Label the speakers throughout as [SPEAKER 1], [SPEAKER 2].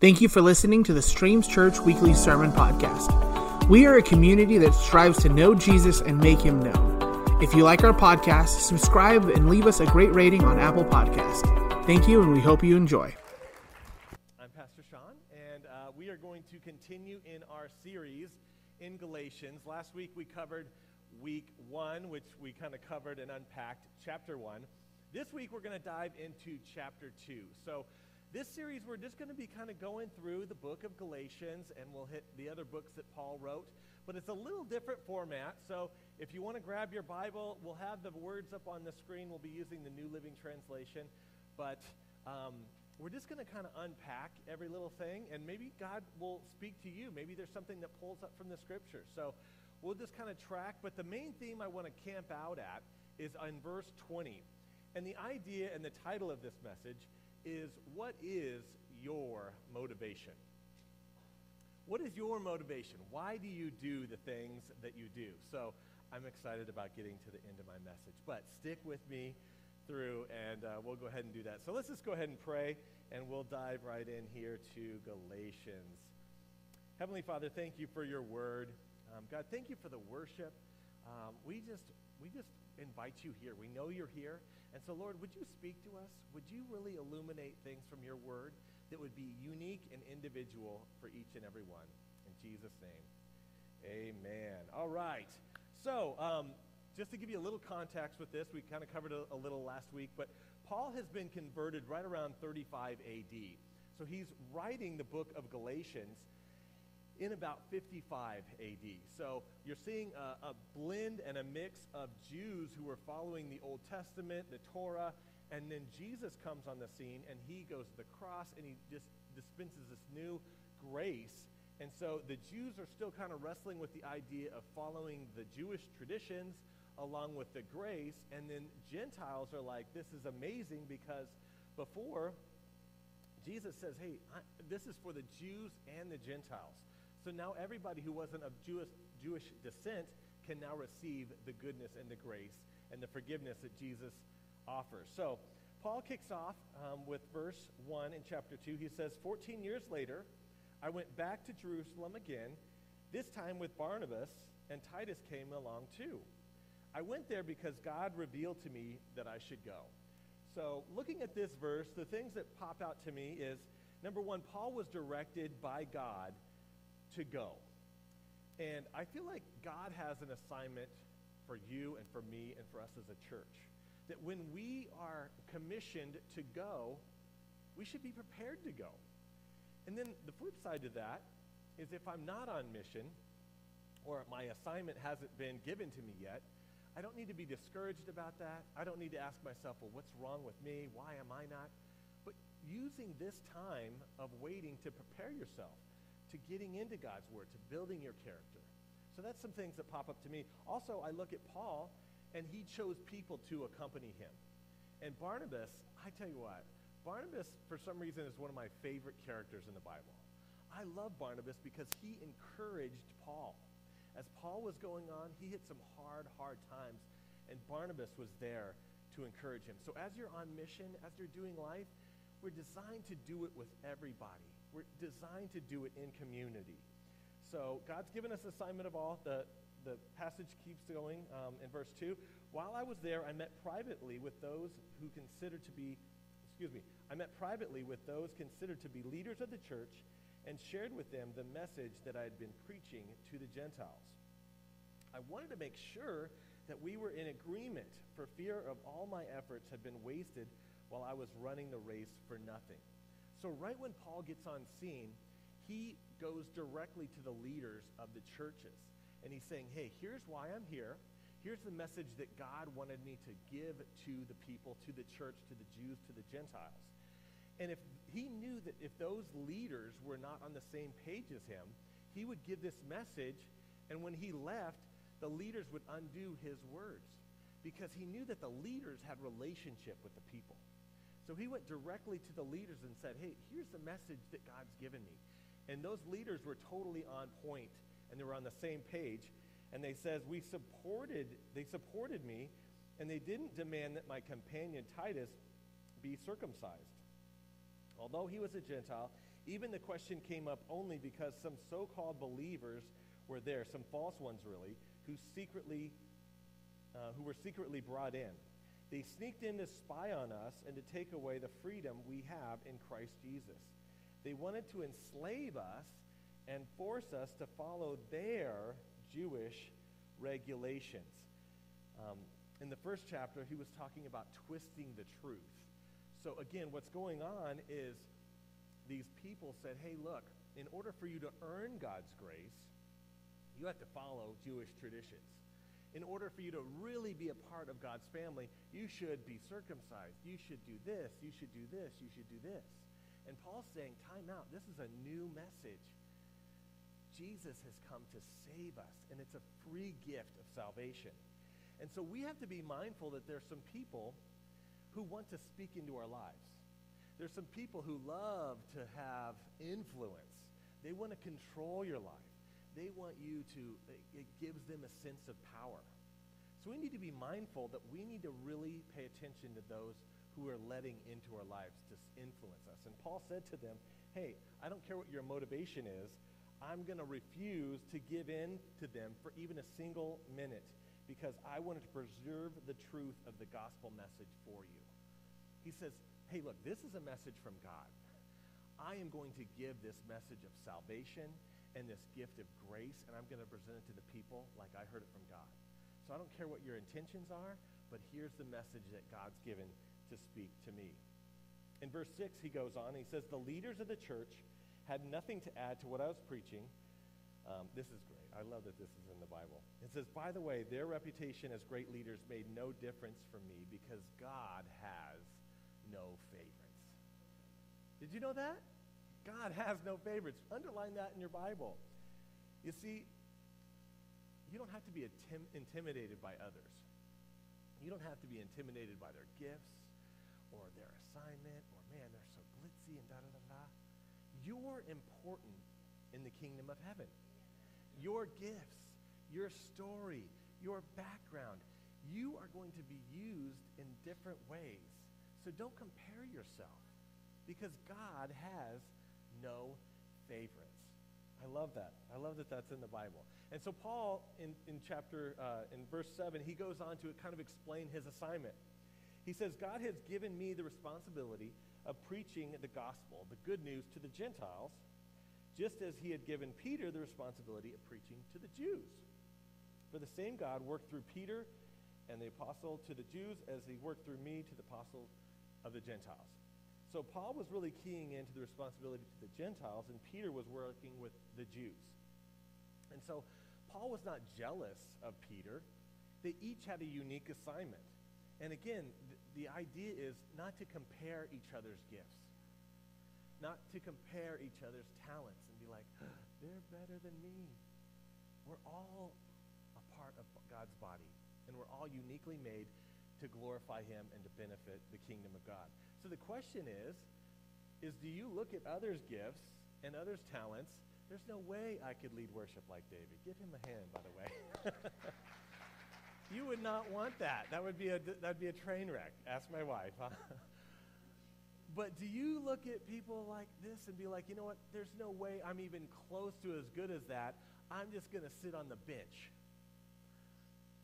[SPEAKER 1] Thank you for listening to the Streams Church Weekly Sermon Podcast. We are a community that strives to know Jesus and make him known. If you like our podcast, subscribe and leave us a great rating on Apple Podcast. Thank you, and we hope you enjoy.
[SPEAKER 2] I'm Pastor Sean, and uh, we are going to continue in our series in Galatians. Last week we covered week one, which we kind of covered and unpacked chapter one. This week we're going to dive into chapter two. So this series, we're just going to be kind of going through the book of Galatians, and we'll hit the other books that Paul wrote. But it's a little different format. So if you want to grab your Bible, we'll have the words up on the screen. We'll be using the New Living Translation. But um, we're just going to kind of unpack every little thing, and maybe God will speak to you. Maybe there's something that pulls up from the scripture. So we'll just kind of track. But the main theme I want to camp out at is in verse 20. And the idea and the title of this message is what is your motivation? What is your motivation? Why do you do the things that you do? So I'm excited about getting to the end of my message. But stick with me through, and uh, we'll go ahead and do that. So let's just go ahead and pray, and we'll dive right in here to Galatians. Heavenly Father, thank you for your word. Um, God, thank you for the worship. Um, we just we just invite you here. We know you're here. And so, Lord, would you speak to us? Would you really illuminate things from your word that would be unique and individual for each and every one? In Jesus' name, amen. All right. So, um, just to give you a little context with this, we kind of covered a, a little last week, but Paul has been converted right around 35 AD. So he's writing the book of Galatians in about 55 AD. So you're seeing a, a, blend and a mix of Jews who were following the Old Testament, the Torah, and then Jesus comes on the scene and he goes to the cross and he just dispenses this new grace. And so the Jews are still kind of wrestling with the idea of following the Jewish traditions along with the grace. And then Gentiles are like, this is amazing because before Jesus says, hey, I, this is for the Jews and the Gentiles. So now everybody who wasn't of Jewish, Jewish descent can now receive the goodness and the grace and the forgiveness that Jesus offers. So Paul kicks off um, with verse 1 in chapter 2. He says, 14 years later, I went back to Jerusalem again, this time with Barnabas, and Titus came along too. I went there because God revealed to me that I should go. So, looking at this verse, the things that pop out to me is number one, Paul was directed by God to go. And I feel like God has an assignment for you and for me and for us as a church. That when we are commissioned to go, we should be prepared to go. And then the flip side to that is if I'm not on mission or my assignment hasn't been given to me yet, I don't need to be discouraged about that. I don't need to ask myself, well, what's wrong with me? Why am I not? But using this time of waiting to prepare yourself to getting into God's Word, to building your character. So that's some things that pop up to me. Also, I look at Paul, and he chose people to accompany him. And Barnabas, I tell you what, Barnabas, for some reason, is one of my favorite characters in the Bible. I love Barnabas because he encouraged Paul. As Paul was going on, he hit some hard, hard times, and Barnabas was there to encourage him. So as you're on mission, as you're doing life, we're designed to do it with everybody. We're designed to do it in community. So God's given us assignment of all. The, the passage keeps going um, in verse 2. While I was there, I met privately with those who considered to be, excuse me, I met privately with those considered to be leaders of the church and shared with them the message that I had been preaching to the Gentiles. I wanted to make sure that we were in agreement for fear of all my efforts had been wasted while I was running the race for nothing. So, right when Paul gets on scene, he goes directly to the leaders of the churches. And he's saying, hey, here's why I'm here. Here's the message that God wanted me to give to the people, to the church, to the Jews, to the Gentiles. And if he knew that if those leaders were not on the same page as him, he would give this message, and when he left, the leaders would undo his words because he knew that the leaders had relationship with the people. So he went directly to the leaders and said, hey, here's the message that God's given me. And those leaders were totally on point and they were on the same page. And they says, we supported, they supported me and they didn't demand that my companion Titus be circumcised. Although he was a Gentile, Even the question came up only because some so called believers were there, some false ones really, who, secretly, uh, who were secretly brought in. They sneaked in to spy on us and to take away the freedom we have in Christ Jesus. They wanted to enslave us and force us to follow their Jewish regulations. Um, in the first chapter, he was talking about twisting the truth. So, again, what's going on is these people said, hey, look, in order for you to earn God's grace, you have to follow Jewish traditions. In order for you to really be a part of God's family, you should be circumcised. You should do this. You should do this. You should do this. And Paul's saying, time out. This is a new message. Jesus has come to save us, and it's a free gift of salvation. And so we have to be mindful that there's some people who want to speak into our lives. There's some people who love to have influence. They want to control your life. They want you to, uh, it gives them a sense of power. So we need to be mindful that we need to really pay attention to those who are letting into our lives to influence us. And Paul said to them, hey, I don't care what your motivation is. I'm going to refuse to give in to them for even a single minute because I wanted to preserve the truth of the gospel message for you. He says, hey, look, this is a message from God. I am going to give this message of salvation and this gift of grace, and I'm going to present it to the people like I heard it from God. So I don't care what your intentions are, but here's the message that God's given to speak to me. In verse 6, he goes on, he says, The leaders of the church had nothing to add to what I was preaching. Um, this is great. I love that this is in the Bible. It says, by the way, their reputation as great leaders made no difference for me because God has no favorites. Did you know that? God has no favorites. Underline that in your Bible. You see, you don't have to be intim- intimidated by others. You don't have to be intimidated by their gifts or their assignment or, man, they're so glitzy and da da da da. You're important in the kingdom of heaven your gifts, your story, your background. You are going to be used in different ways. So don't compare yourself because God has no favorites. I love that. I love that that's in the Bible. And so Paul, in, in chapter, uh, in verse 7, he goes on to kind of explain his assignment. He says, God has given me the responsibility of preaching the gospel, the good news to the Gentiles, just as he had given Peter the responsibility of preaching to the Jews. For the same God worked through Peter and the apostle to the Jews as he worked through me to the apostle of the Gentiles. So Paul was really keying into the responsibility to the Gentiles, and Peter was working with the Jews. And so Paul was not jealous of Peter. They each had a unique assignment. And again, the idea is not to compare each other's gifts, not to compare each other's talents and be like, they're better than me. We're all a part of God's body, and we're all uniquely made to glorify him and to benefit the kingdom of God. So the question is, is do you look at others' gifts and others' talents? There's no way I could lead worship like David. Give him a hand, by the way. you would not want that. That would be a, that'd be a train wreck. Ask my wife. Huh? But do you look at people like this and be like, you know what, there's no way I'm even close to as good as that. I'm just going to sit on the bench.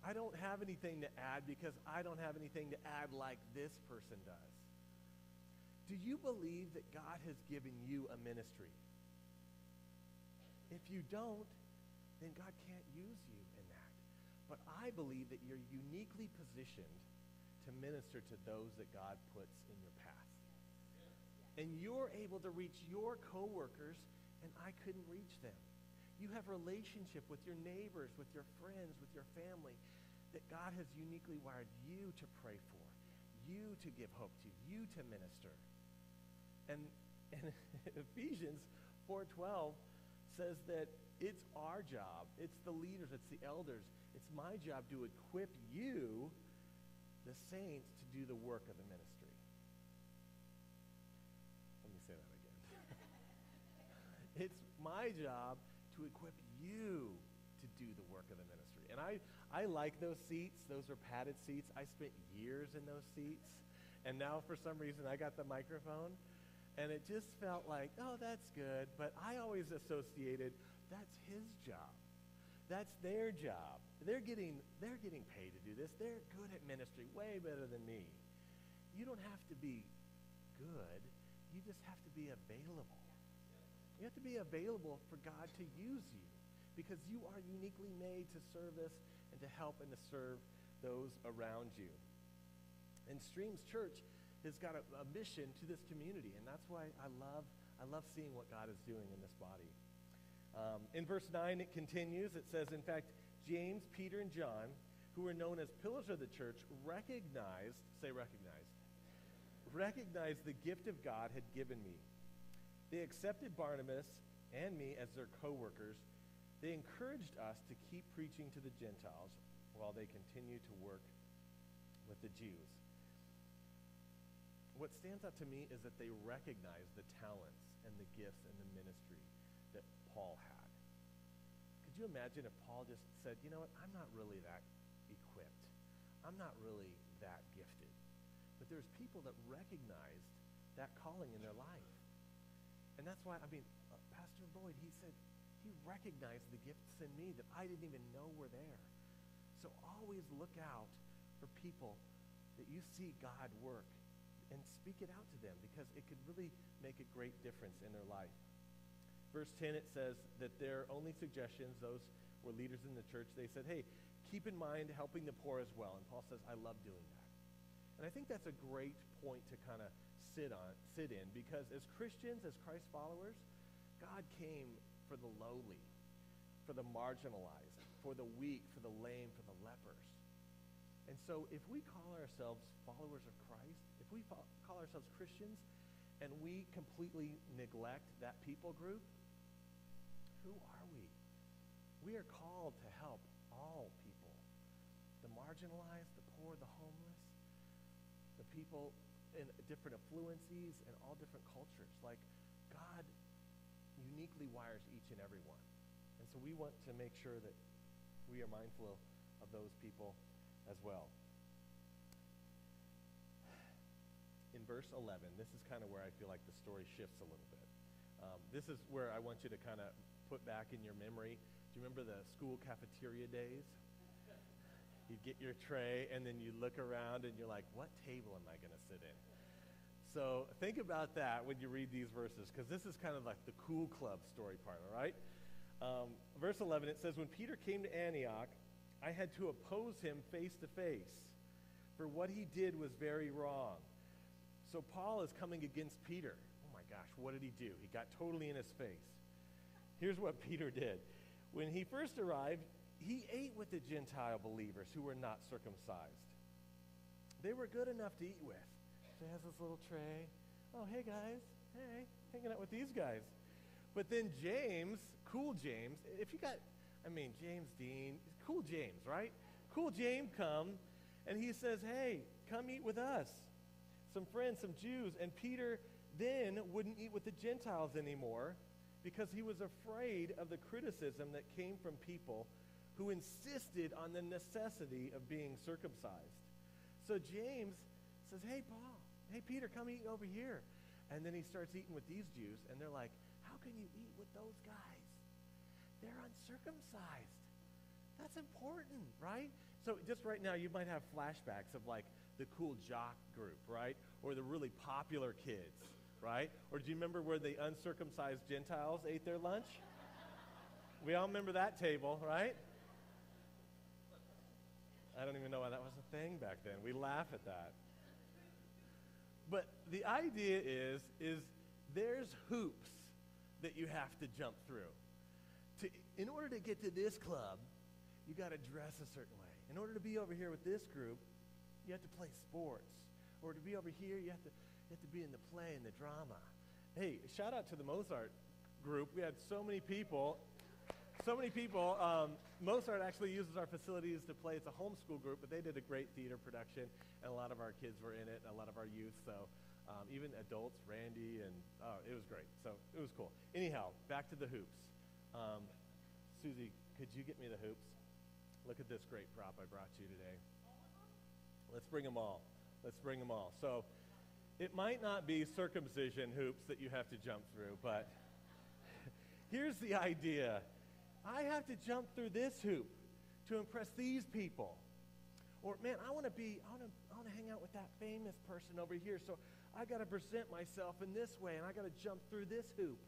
[SPEAKER 2] I don't have anything to add because I don't have anything to add like this person does. Do you believe that God has given you a ministry? If you don't, then God can't use you in that. But I believe that you're uniquely positioned to minister to those that God puts in your path. and you're able to reach your coworkers, and I couldn't reach them. You have relationship with your neighbors, with your friends, with your family that God has uniquely wired you to pray for, you to give hope to, you to minister. And, and Ephesians 4.12 says that it's our job, it's the leaders, it's the elders, it's my job to equip you, the saints, to do the work of the ministry. Let me say that again. it's my job to equip you to do the work of the ministry. And I, I like those seats. Those are padded seats. I spent years in those seats. And now, for some reason, I got the microphone. And it just felt like, oh, that's good. But I always associated that's his job. That's their job. They're getting, they're getting paid to do this. They're good at ministry, way better than me. You don't have to be good. You just have to be available. You have to be available for God to use you because you are uniquely made to service and to help and to serve those around you. And Streams Church has got a, a mission to this community, and that's why I love, I love seeing what God is doing in this body. Um, in verse 9, it continues. It says, in fact, James, Peter, and John, who were known as pillars of the church, recognized, say recognized, recognized the gift of God had given me. They accepted Barnabas and me as their co workers. They encouraged us to keep preaching to the Gentiles while they continue to work with the Jews what stands out to me is that they recognize the talents and the gifts and the ministry that Paul had. Could you imagine if Paul just said, you know what, I'm not really that equipped. I'm not really that gifted. But there's people that recognized that calling in their life. And that's why, I mean, uh, Pastor Boyd, he said, he recognized the gifts in me that I didn't even know were there. So always look out for people that you see God work and speak it out to them because it could really make a great difference in their life. Verse 10, it says that their only suggestions, those were leaders in the church, they said, hey, keep in mind helping the poor as well. And Paul says, I love doing that. And I think that's a great point to kind of sit on, sit in, because as Christians, as Christ followers, God came for the lowly, for the marginalized, for the weak, for the lame, for the lepers. And so if we call ourselves followers of Christ, if we call ourselves Christians and we completely neglect that people group, who are we? We are called to help all people the marginalized, the poor, the homeless, the people in different affluencies and all different cultures. Like, God uniquely wires each and every one. And so we want to make sure that we are mindful of those people as well. in verse 11, this is kind of where I feel like the story shifts a little bit. Um, this is where I want you to kind of put back in your memory. Do you remember the school cafeteria days? You'd get your tray, and then you look around, and you're like, what table am I going to sit in? So think about that when you read these verses, because this is kind of like the cool club story part, all right? Um, verse 11, it says, When Peter came to Antioch, I had to oppose him face to face, for what he did was very wrong. So Paul is coming against Peter. Oh my gosh, what did he do? He got totally in his face. Here's what Peter did. When he first arrived, he ate with the Gentile believers who were not circumcised. They were good enough to eat with. So he has this little tray. Oh, hey guys. Hey, hanging out with these guys. But then James, cool James, if you got, I mean, James Dean, cool James, right? Cool James come and he says, hey, come eat with us some friends, some Jews, and Peter then wouldn't eat with the Gentiles anymore because he was afraid of the criticism that came from people who insisted on the necessity of being circumcised. So James says, Hey, Paul, hey, Peter, come eat over here. And then he starts eating with these Jews, and they're like, How can you eat with those guys? They're uncircumcised. That's important, right? So just right now, you might have flashbacks of like the cool jock group, right? Or the really popular kids, right? Or do you remember where the uncircumcised Gentiles ate their lunch? We all remember that table, right? I don't even know why that was a thing back then. We laugh at that. But the idea is is there's hoops that you have to jump through. To, in order to get to this club, you got to dress a certain way. In order to be over here with this group, you have to play sports. Or to be over here, you have to, you have to be in the play and the drama. Hey, shout out to the Mozart group. We had so many people. So many people. Um, Mozart actually uses our facilities to play. It's a homeschool group, but they did a great theater production, and a lot of our kids were in it, and a lot of our youth. So um, even adults, Randy, and oh, it was great. So it was cool. Anyhow, back to the hoops. Um, Susie, could you get me the hoops? Look at this great prop I brought you today. Let's bring them all. Let's bring them all. So It might not be circumcision hoops that you have to jump through, but here's the idea I have to jump through this hoop to impress these people. Or, man, I want to be, I want to, I want to hang out with that famous person over here. So I got to present myself in this way, and I got to jump through this hoop.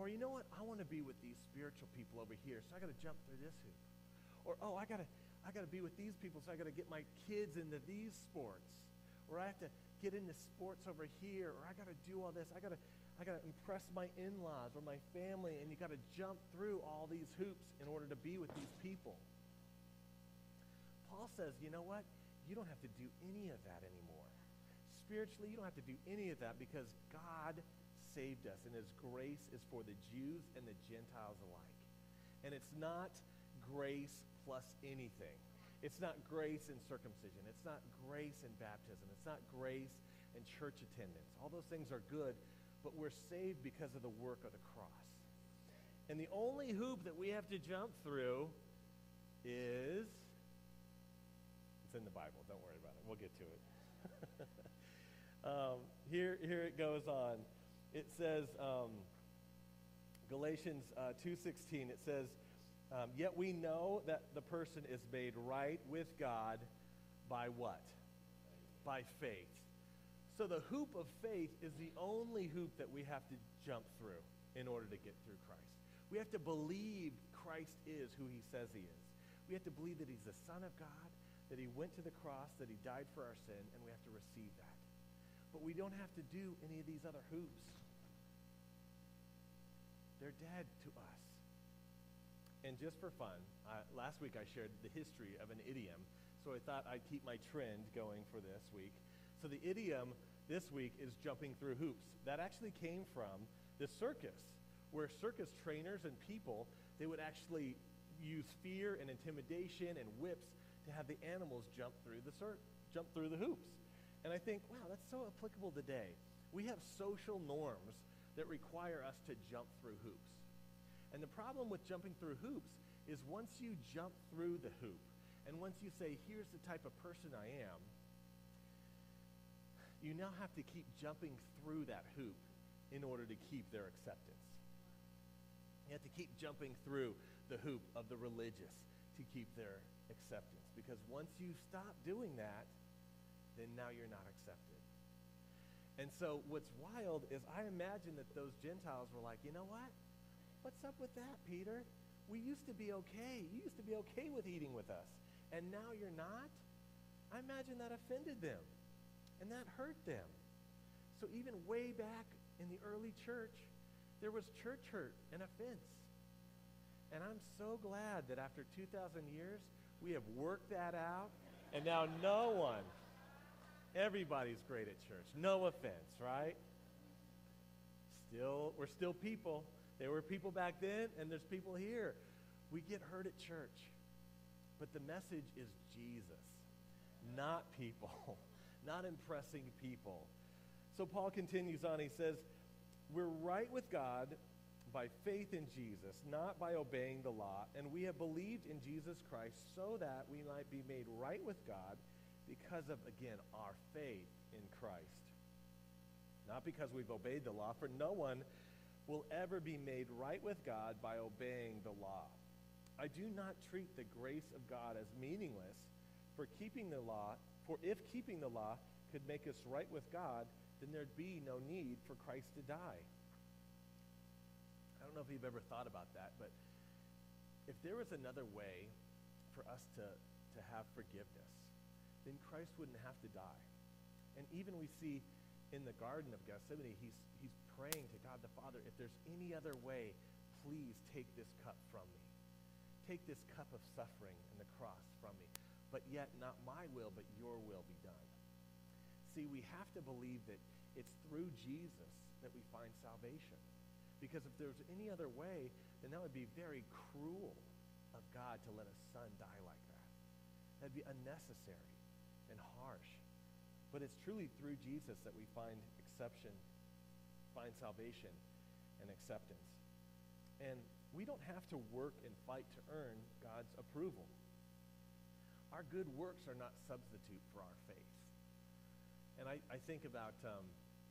[SPEAKER 2] Or, you know what? I want to be with these spiritual people over here, so I got to jump through this hoop. Or, oh, I got to, I got to be with these people, so I got to get my kids into these sports. Or I have to get into sports over here, or I got to do all this. I got to, I got to impress my in-laws or my family, and you got to jump through all these hoops in order to be with these people. Paul says, you know what? You don't have to do any of that anymore. Spiritually, you don't have to do any of that because God saved us, and his grace is for the Jews and the Gentiles alike. And it's not grace plus anything. It's not grace in circumcision. It's not grace in baptism. It's not grace in church attendance. All those things are good, but we're saved because of the work of the cross. And the only hoop that we have to jump through is it's in the Bible. Don't worry about it. We'll get to it. um, here, here it goes on. It says, um, Galatians uh, 2.16, it says, um, Yet we know that the person is made right with God by what? By faith. So the hoop of faith is the only hoop that we have to jump through in order to get through Christ. We have to believe Christ is who he says he is. We have to believe that he's the Son of God, that he went to the cross, that he died for our sin, and we have to receive that. But we don't have to do any of these other hoops. They're dead to us. And just for fun, uh, last week I shared the history of an idiom, so I thought I'd keep my trend going for this week. So the idiom this week is jumping through hoops. That actually came from the circus, where circus trainers and people, they would actually use fear and intimidation and whips to have the animals jump through the cir- jump through the hoops. And I think, wow, that's so applicable today. We have social norms that require us to jump through hoops. And the problem with jumping through hoops is once you jump through the hoop, and once you say, here's the type of person I am, you now have to keep jumping through that hoop in order to keep their acceptance. You have to keep jumping through the hoop of the religious to keep their acceptance. Because once you stop doing that, then now you're not accepted. And so what's wild is I imagine that those Gentiles were like, you know what? What's up with that, Peter? We used to be okay. You used to be okay with eating with us. And now you're not? I imagine that offended them. And that hurt them. So even way back in the early church, there was church hurt and offense. And I'm so glad that after 2,000 years, we have worked that out. And now no one, everybody's great at church. No offense, right? Still, we're still people. There were people back then, and there's people here. We get hurt at church. But the message is Jesus, not people. not impressing people. So Paul continues on. He says, We're right with God by faith in Jesus, not by obeying the law. And we have believed in Jesus Christ so that we might be made right with God because of, again, our faith in Christ. Not because we've obeyed the law, for no one will ever be made right with God by obeying the law. I do not treat the grace of God as meaningless, for keeping the law for if keeping the law could make us right with God, then there'd be no need for Christ to die. I don't know if you've ever thought about that, but if there was another way for us to, to have forgiveness, then Christ wouldn't have to die. And even we see in the Garden of Gethsemane, he's, he's praying to God the Father, if there's any other way, please take this cup from me. Take this cup of suffering and the cross from me but yet not my will, but your will be done. See, we have to believe that it's through Jesus that we find salvation. Because if there's any other way, then that would be very cruel of God to let a son die like that. That'd be unnecessary and harsh. But it's truly through Jesus that we find exception, find salvation and acceptance. And we don't have to work and fight to earn God's approval. Our good works are not substitute for our faith. And I, I think about um,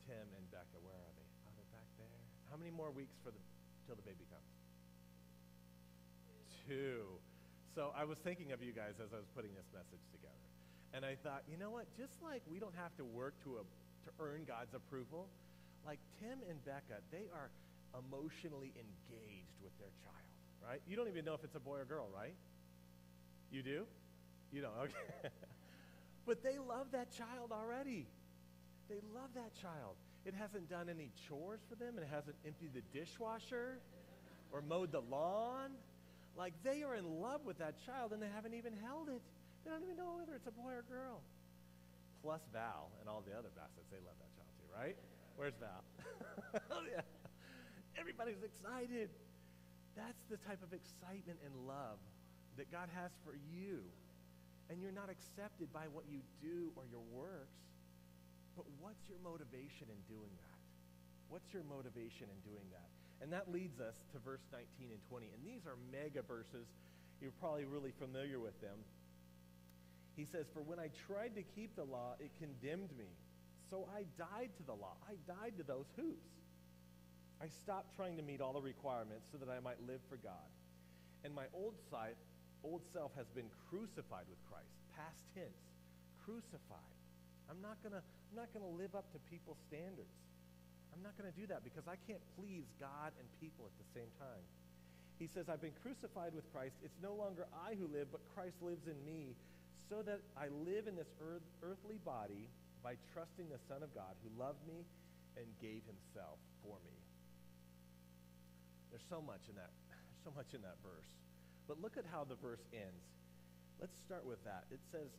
[SPEAKER 2] Tim and Becca. Where are they? Are they back there? How many more weeks for the till the baby comes? Two. So I was thinking of you guys as I was putting this message together. And I thought, you know what? Just like we don't have to work to, a, to earn God's approval, like Tim and Becca, they are emotionally engaged with their child, right? You don't even know if it's a boy or girl, right? You do? You don't, okay. but they love that child already. They love that child. It hasn't done any chores for them, and it hasn't emptied the dishwasher or mowed the lawn. Like they are in love with that child and they haven't even held it. They don't even know whether it's a boy or girl. Plus Val and all the other Bassets, they love that child too, right? Where's Val? oh, yeah. Everybody's excited. That's the type of excitement and love that God has for you. And you're not accepted by what you do or your works. But what's your motivation in doing that? What's your motivation in doing that? And that leads us to verse 19 and 20. And these are mega verses. You're probably really familiar with them. He says, For when I tried to keep the law, it condemned me. So I died to the law. I died to those hoops. I stopped trying to meet all the requirements so that I might live for God. And my old, sight, old self has been crucified with Christ. Past tense. Crucified. I'm not going to I'm not going to live up to people's standards. I'm not going to do that because I can't please God and people at the same time. He says, I've been crucified with Christ. It's no longer I who live, but Christ lives in me, so that I live in this earth, earthly body by trusting the Son of God who loved me and gave himself for me. There's so much in that, so much in that verse. But look at how the verse ends. Let's start with that. It says,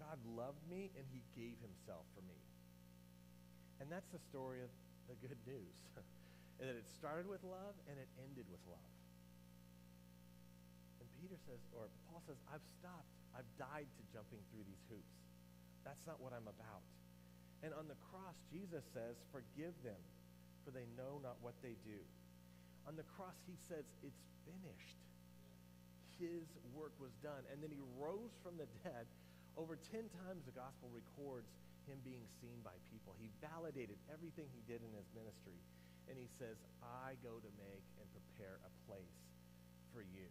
[SPEAKER 2] God loved me and he gave himself for me. And that's the story of the good news. and that it started with love and it ended with love. And Peter says, or Paul says, I've stopped. I've died to jumping through these hoops. That's not what I'm about. And on the cross, Jesus says, Forgive them, for they know not what they do. On the cross, he says, It's finished. His work was done. And then he rose from the dead over 10 times the gospel records him being seen by people. He validated everything he did in his ministry. And he says, I go to make and prepare a place for you.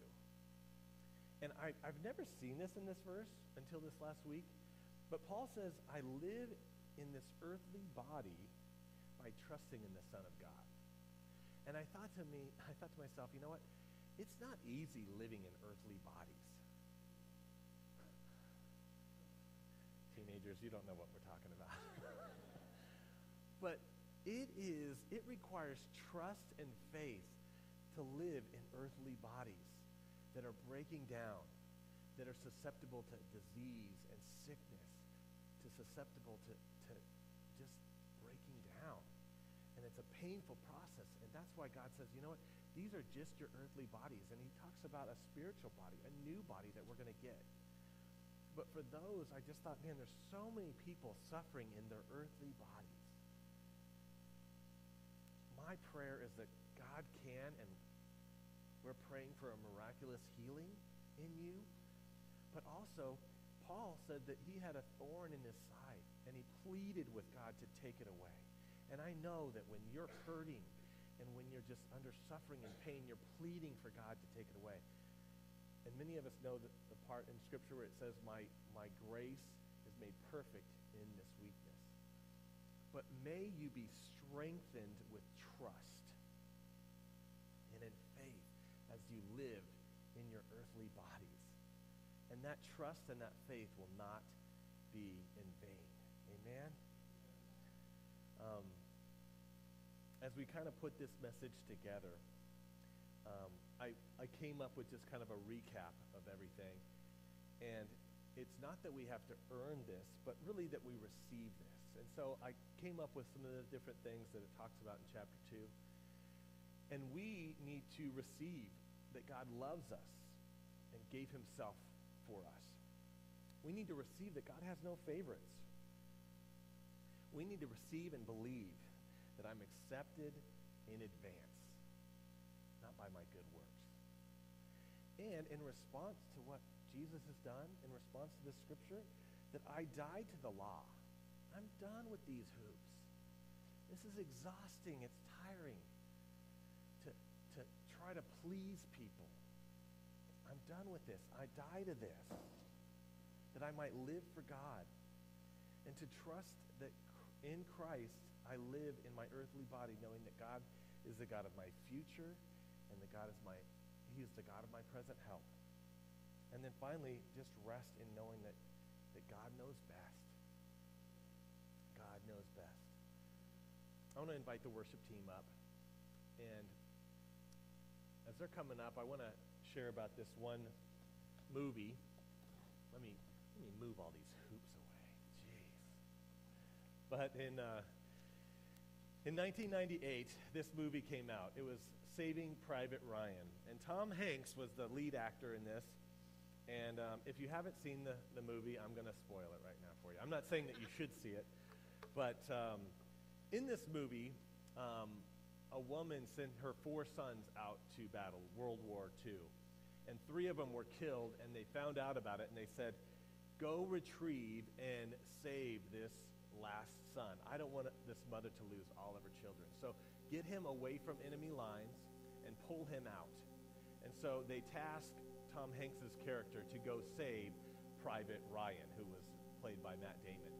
[SPEAKER 2] And I, have never seen this in this verse until this last week. But Paul says, I live in this earthly body by trusting in the Son of God. And I thought to me, I thought to myself, you know what? It's not easy living in earthly bodies. teenagers, you don't know what we're talking about. but it is, it requires trust and faith to live in earthly bodies that are breaking down, that are susceptible to disease and sickness, to susceptible to, to just breaking down. And it's a painful process. And that's why God says, you know what? These are just your earthly bodies. And he talks about a spiritual body, a new body that we're going to get. But for those, I just thought, man, there's so many people suffering in their earthly bodies. My prayer is that God can, and we're praying for a miraculous healing in you. But also, Paul said that he had a thorn in his side, and he pleaded with God to take it away. And I know that when you're hurting and when you're just under suffering and pain, you're pleading for God to take it away. And many of us know that the part in Scripture where it says, my, my grace is made perfect in this weakness. But may you be strengthened with trust and in faith as you live in your earthly bodies. And that trust and that faith will not be in vain. Amen? Um, as we kind of put this message together, um, I, I came up with just kind of a recap of everything. And it's not that we have to earn this, but really that we receive this. And so I came up with some of the different things that it talks about in chapter 2. And we need to receive that God loves us and gave himself for us. We need to receive that God has no favorites. We need to receive and believe that I'm accepted in advance not by my good works. And in response to what Jesus has done, in response to this scripture, that I died to the law. I'm done with these hoops. This is exhausting. It's tiring to, to try to please people. I'm done with this. I die to this, that I might live for God and to trust that in Christ I live in my earthly body, knowing that God is the God of my future and the God is my, He is the God of my present help. And then finally, just rest in knowing that, that God knows best. God knows best. I want to invite the worship team up. And as they're coming up, I want to share about this one movie. Let me, let me move all these hoops away. Jeez. But in, uh, in 1998, this movie came out. It was Saving Private Ryan. And Tom Hanks was the lead actor in this. And um, if you haven't seen the, the movie, I'm going to spoil it right now for you. I'm not saying that you should see it, but um, in this movie, um, a woman sent her four sons out to battle World War II. And three of them were killed, and they found out about it, and they said, Go retrieve and save this last son. I don't want this mother to lose all of her children. So get him away from enemy lines and pull him out. And so they task Tom Hanks's character to go save Private Ryan, who was played by Matt Damon.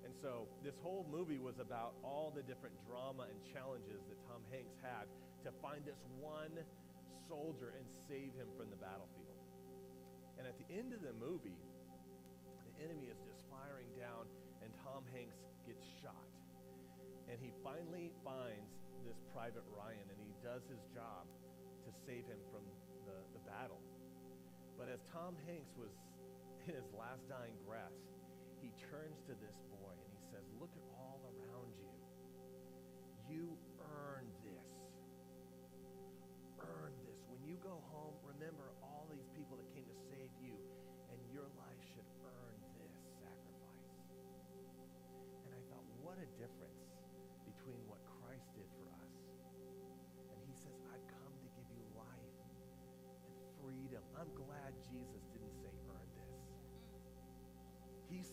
[SPEAKER 2] And so this whole movie was about all the different drama and challenges that Tom Hanks had to find this one soldier and save him from the battlefield. And at the end of the movie, the enemy is just firing down, and Tom Hanks shot. And he finally finds this Private Ryan, and he does his job to save him from the, the battle. But as Tom Hanks was in his last dying breath, he turns to this boy and he says, Look at all around you. You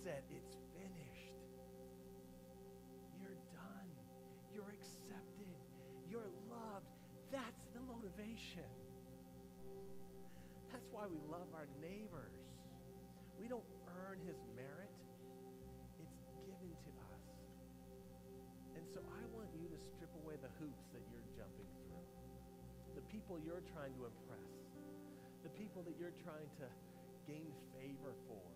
[SPEAKER 2] said, it's finished. You're done. You're accepted. You're loved. That's the motivation. That's why we love our neighbors. We don't earn his merit. It's given to us. And so I want you to strip away the hoops that you're jumping through. The people you're trying to impress. The people that you're trying to gain favor for.